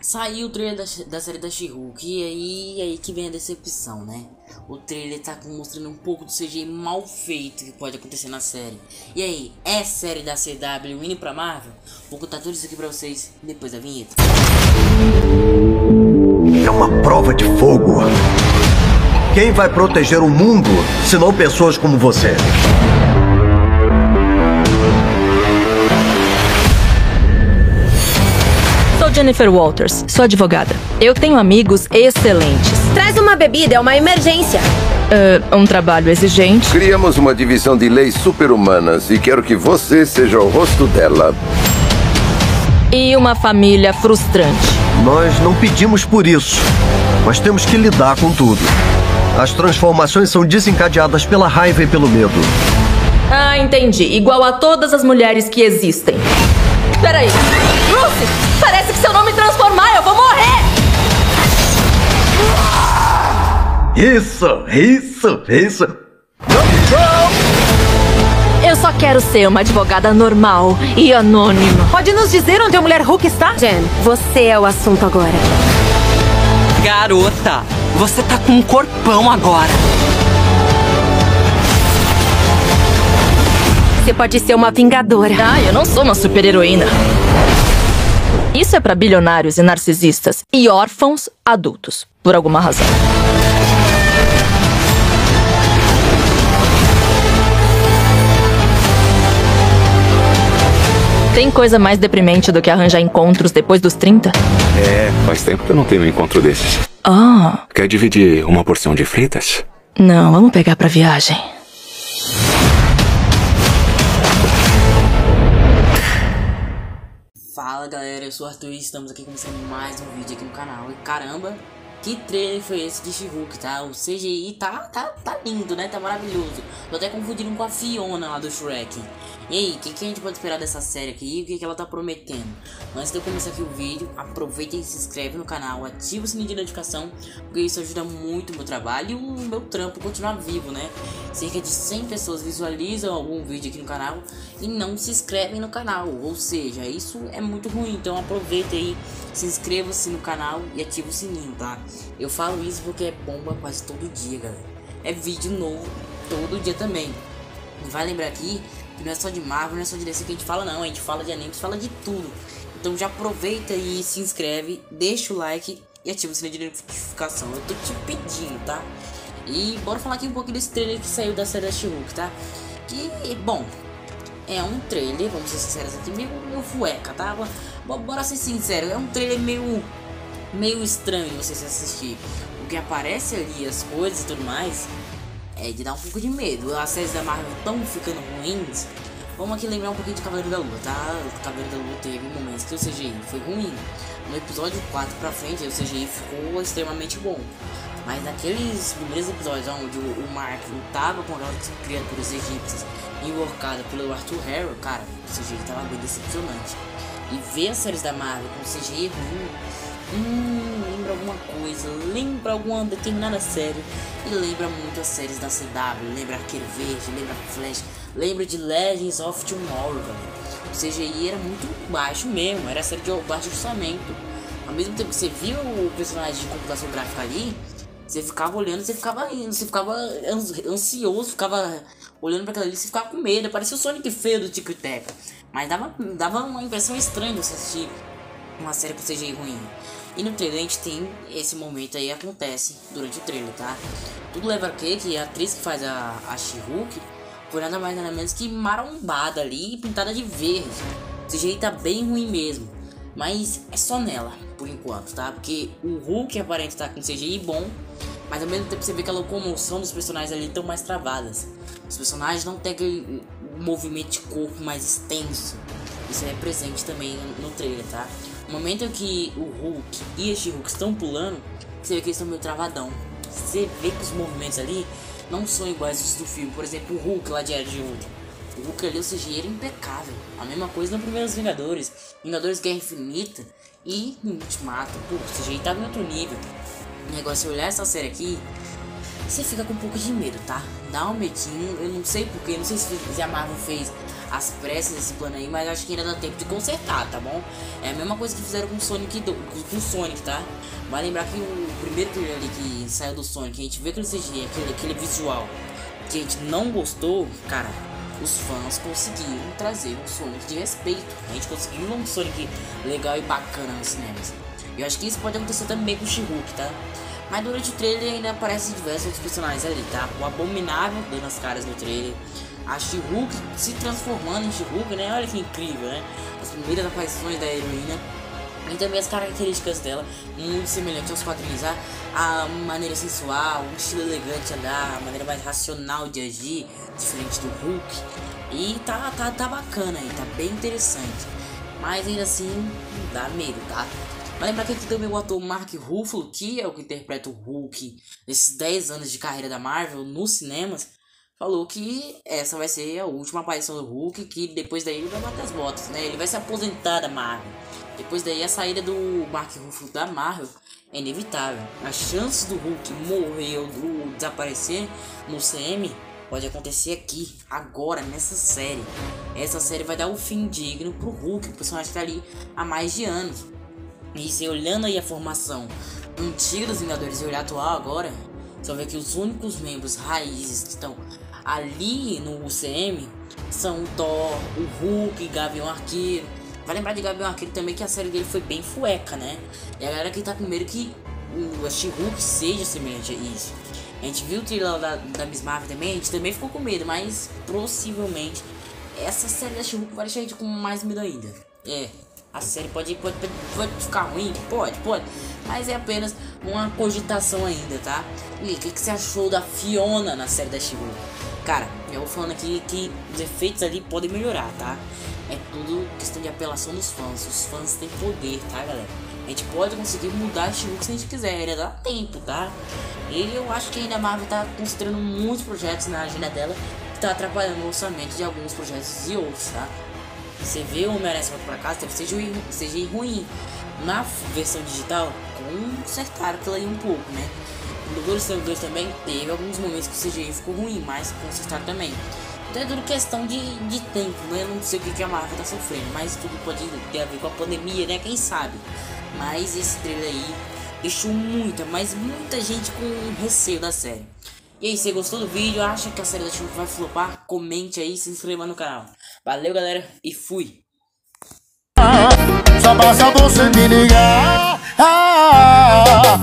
Saiu o trailer da, da série da She-Hulk e aí, aí que vem a decepção, né? O trailer tá mostrando um pouco do CGI mal feito que pode acontecer na série. E aí, é série da CW indo pra Marvel? Vou contar tudo isso aqui pra vocês depois da vinheta. É uma prova de fogo. Quem vai proteger o mundo se não pessoas como você? Jennifer Walters, sou advogada. Eu tenho amigos excelentes. Traz uma bebida, é uma emergência. Uh, um trabalho exigente. Criamos uma divisão de leis super-humanas e quero que você seja o rosto dela. E uma família frustrante. Nós não pedimos por isso, mas temos que lidar com tudo. As transformações são desencadeadas pela raiva e pelo medo. Ah, entendi. Igual a todas as mulheres que existem. Peraí. Lucy, parece que se eu não me transformar, eu vou morrer! Isso, isso, isso. Eu só quero ser uma advogada normal e anônima. Pode nos dizer onde a mulher Hulk está? Jen, você é o assunto agora. Garota, você tá com um corpão agora. Você pode ser uma vingadora. Ah, eu não sou uma super-heroína. Isso é para bilionários e narcisistas e órfãos adultos, por alguma razão. Tem coisa mais deprimente do que arranjar encontros depois dos 30? É, faz tempo que eu não tenho um encontro desses. Ah. Quer dividir uma porção de fritas? Não, vamos pegar pra viagem. Fala galera, eu sou o Arthur e estamos aqui começando mais um vídeo aqui no canal E caramba, que trailer foi esse de She-Hulk, tá? O CGI tá, tá, tá lindo, né? Tá maravilhoso Tô até confundindo com a Fiona lá do Shrek e aí, o que, que, a gente pode esperar dessa série aqui o que, que ela tá prometendo? Antes de eu começar aqui o vídeo, aproveita e se inscreve no canal, ativa o sininho de notificação, porque isso ajuda muito o meu trabalho e o meu trampo continuar vivo, né? Cerca de 100 pessoas visualizam algum vídeo aqui no canal e não se inscrevem no canal, ou seja, isso é muito ruim, então aproveita aí, se inscreva-se no canal e ativa o sininho, tá? Eu falo isso porque é bomba quase todo dia, galera. É vídeo novo todo dia também. Vai lembrar aqui não é só de Marvel, não é só de DC que a gente fala, não. A gente fala de animes, fala de tudo. Então já aproveita e se inscreve, deixa o like e ativa o sininho de notificação. Eu tô te pedindo, tá? E bora falar aqui um pouco desse trailer que saiu da série da tá? Que, bom, é um trailer, vamos ser sinceros aqui, meio, meio fueca, tá? Bora ser sincero, é um trailer meio, meio estranho você se assistir. Porque aparece ali as coisas e tudo mais, é de dar um pouco de medo. As séries da Marvel estão ficando ruins. Vamos aqui lembrar um pouquinho de Cavaleiro da Lua, tá? O Cavaleiro da Lua teve momentos que o CGI foi ruim. No episódio 4 pra frente, o CGI ficou extremamente bom. Mas naqueles primeiros episódios onde o Mark lutava com aquelas criaturas egípcias invocadas pelo Arthur Harrow, cara, o CGI tava bem decepcionante. E ver as séries da Marvel com CGI ruim, hum, lembra alguma coisa, lembra alguma determinada série e lembra muito as séries da CW, lembra Arqueiro Verde, lembra Flash, lembra de Legends of Tomorrow. O CGI era muito baixo mesmo, era série de baixo orçamento. Ao mesmo tempo que você viu o personagem de computação gráfica ali, você ficava olhando, você ficava indo, você ficava ansioso, ficava olhando para aquilo ali, você ficava com medo, parecia o Sonic feio do Tico Teca. Mas dava, dava uma impressão estranha você assistir uma série com CGI ruim. E no trailer a gente tem esse momento aí acontece durante o trailer, tá? Tudo leva a crer que a atriz que faz a, a She-Hulk foi nada mais nada menos que marombada ali pintada de verde. O CGI tá bem ruim mesmo. Mas é só nela, por enquanto, tá? Porque o Hulk aparenta tá com CGI bom, mas ao mesmo tempo você vê que a locomoção dos personagens ali estão mais travadas. Os personagens não têm aquele movimento de corpo mais extenso. Isso é presente também no trailer, tá? No momento que o Hulk e a She-Hulk estão pulando, você vê que eles estão meio travadão. Você vê que os movimentos ali não são iguais aos do filme. Por exemplo, o Hulk lá de Era de. O Hulk ali, o CGI era impecável. A mesma coisa no Primeiros Vingadores. Vingadores Guerra Infinita e no Ultimato. Pô, o CGI tava em outro nível. O negócio é olhar essa série aqui, você fica com um pouco de medo, tá? Dá um medinho, eu não sei porquê, não sei se a Marvel fez as pressas desse plano aí, mas acho que ainda dá tempo de consertar, tá bom? É a mesma coisa que fizeram com o Sonic, do, com o Sonic, tá? Vai lembrar que o primeiro trailer ali que saiu do Sonic, a gente vê aquele CG, aquele, aquele visual que a gente não gostou, cara, os fãs conseguiram trazer um Sonic de respeito. A gente conseguiu um Sonic legal e bacana nos cinemas. Eu acho que isso pode acontecer também com o she tá? Mas durante o trailer ainda aparecem diversos outros personagens ali, tá? O Abominável dando as caras no trailer. A she se transformando em she né? Olha que incrível, né? As primeiras aparições da heroína. E também as características dela, muito semelhantes aos quadrinhos. A, a maneira sensual, o estilo elegante andar, a maneira mais racional de agir, diferente do Hulk. E tá, tá, tá bacana aí, tá bem interessante. Mas ainda assim, dá medo, tá? Mas lembrar que aqui também o ator Mark Ruffalo, que é o que interpreta o Hulk nesses 10 anos de carreira da Marvel nos cinemas, falou que essa vai ser a última aparição do Hulk, que depois daí ele vai bater as botas, né? Ele vai se aposentar da Marvel. Depois daí a saída do Mark Ruffalo da Marvel é inevitável. As chances do Hulk morrer ou desaparecer no CM pode acontecer aqui, agora, nessa série. Essa série vai dar um fim digno pro Hulk, o personagem que tá ali há mais de anos. E se olhando aí a formação antiga dos Vingadores e olhar atual agora, vai ver que os únicos membros raízes que estão ali no UCM são o Thor, o Hulk, Gavião Arqueiro. Vai lembrar de Gavião Arqueiro também que a série dele foi bem fueca, né? E a galera que tá primeiro que o She-Hulk seja semelhante a isso. A gente viu o trailer da, da Miss Marvel também, a gente também ficou com medo, mas possivelmente essa série da She-Hulk vai deixar a gente com mais medo ainda. É, a série pode, pode, pode ficar ruim? Pode, pode. Mas é apenas uma cogitação ainda, tá? E o que, que, você achou da Fiona na série da she Cara, eu vou falando aqui que os efeitos ali podem melhorar, tá? É tudo questão de apelação dos fãs. Os fãs têm poder, tá, galera? A gente pode conseguir mudar a she se a gente quiser. Ainda dá tempo, tá? E eu acho que ainda a Marvel tá considerando muitos projetos na agenda dela que tá atrapalhando o orçamento de alguns projetos e outros, tá? Você vê o Homem-Aranha volta pra casa, teve CGI, CGI ruim. Na versão digital, consertaram aquilo aí um pouco, né? No Estranho 2 também teve alguns momentos que o CGI ficou ruim, mas consertaram também. Então é tudo questão de, de tempo, né? Eu não sei o que, que a Marvel tá sofrendo, mas tudo pode ter a ver com a pandemia, né? Quem sabe? Mas esse trailer aí deixou muita, mas muita gente com receio da série. E aí, você gostou do vídeo? Acha que a série da Chuva vai flopar? Comente aí, se inscreva no canal. Valeu, galera, e fui! Só basta você me ligar. Ah,